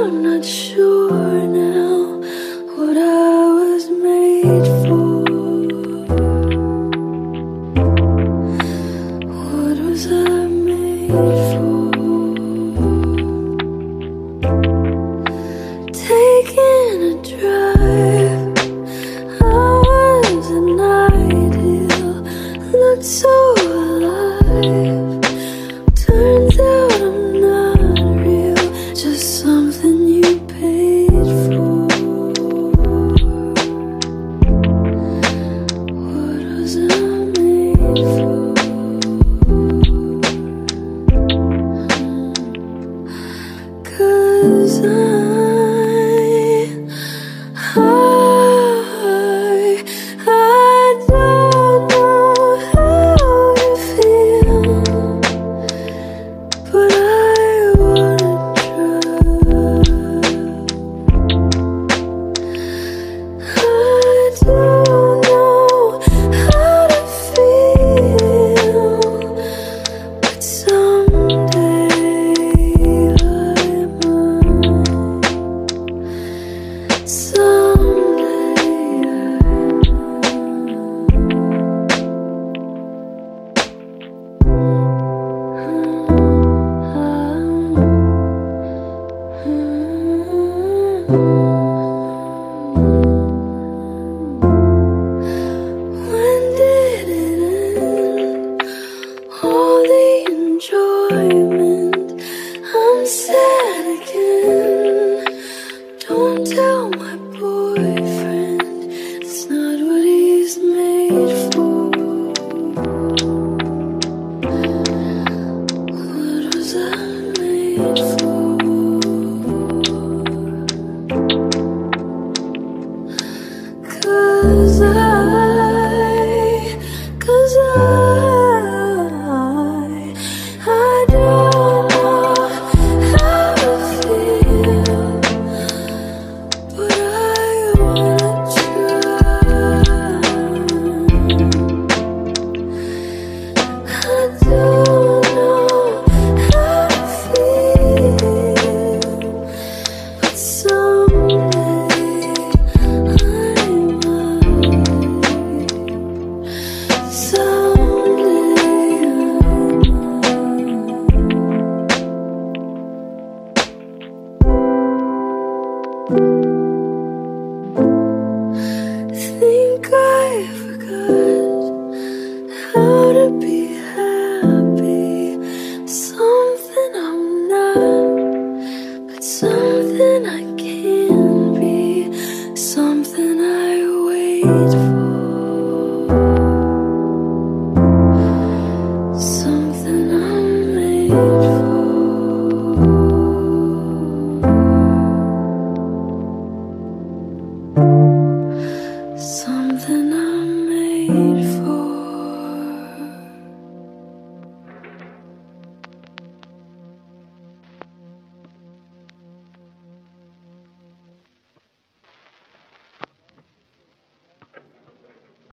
I'm not sure now what I was made for. What was I made for? Taking a drive, I was. Looked so. Cause I, Cause Something I'm not, but something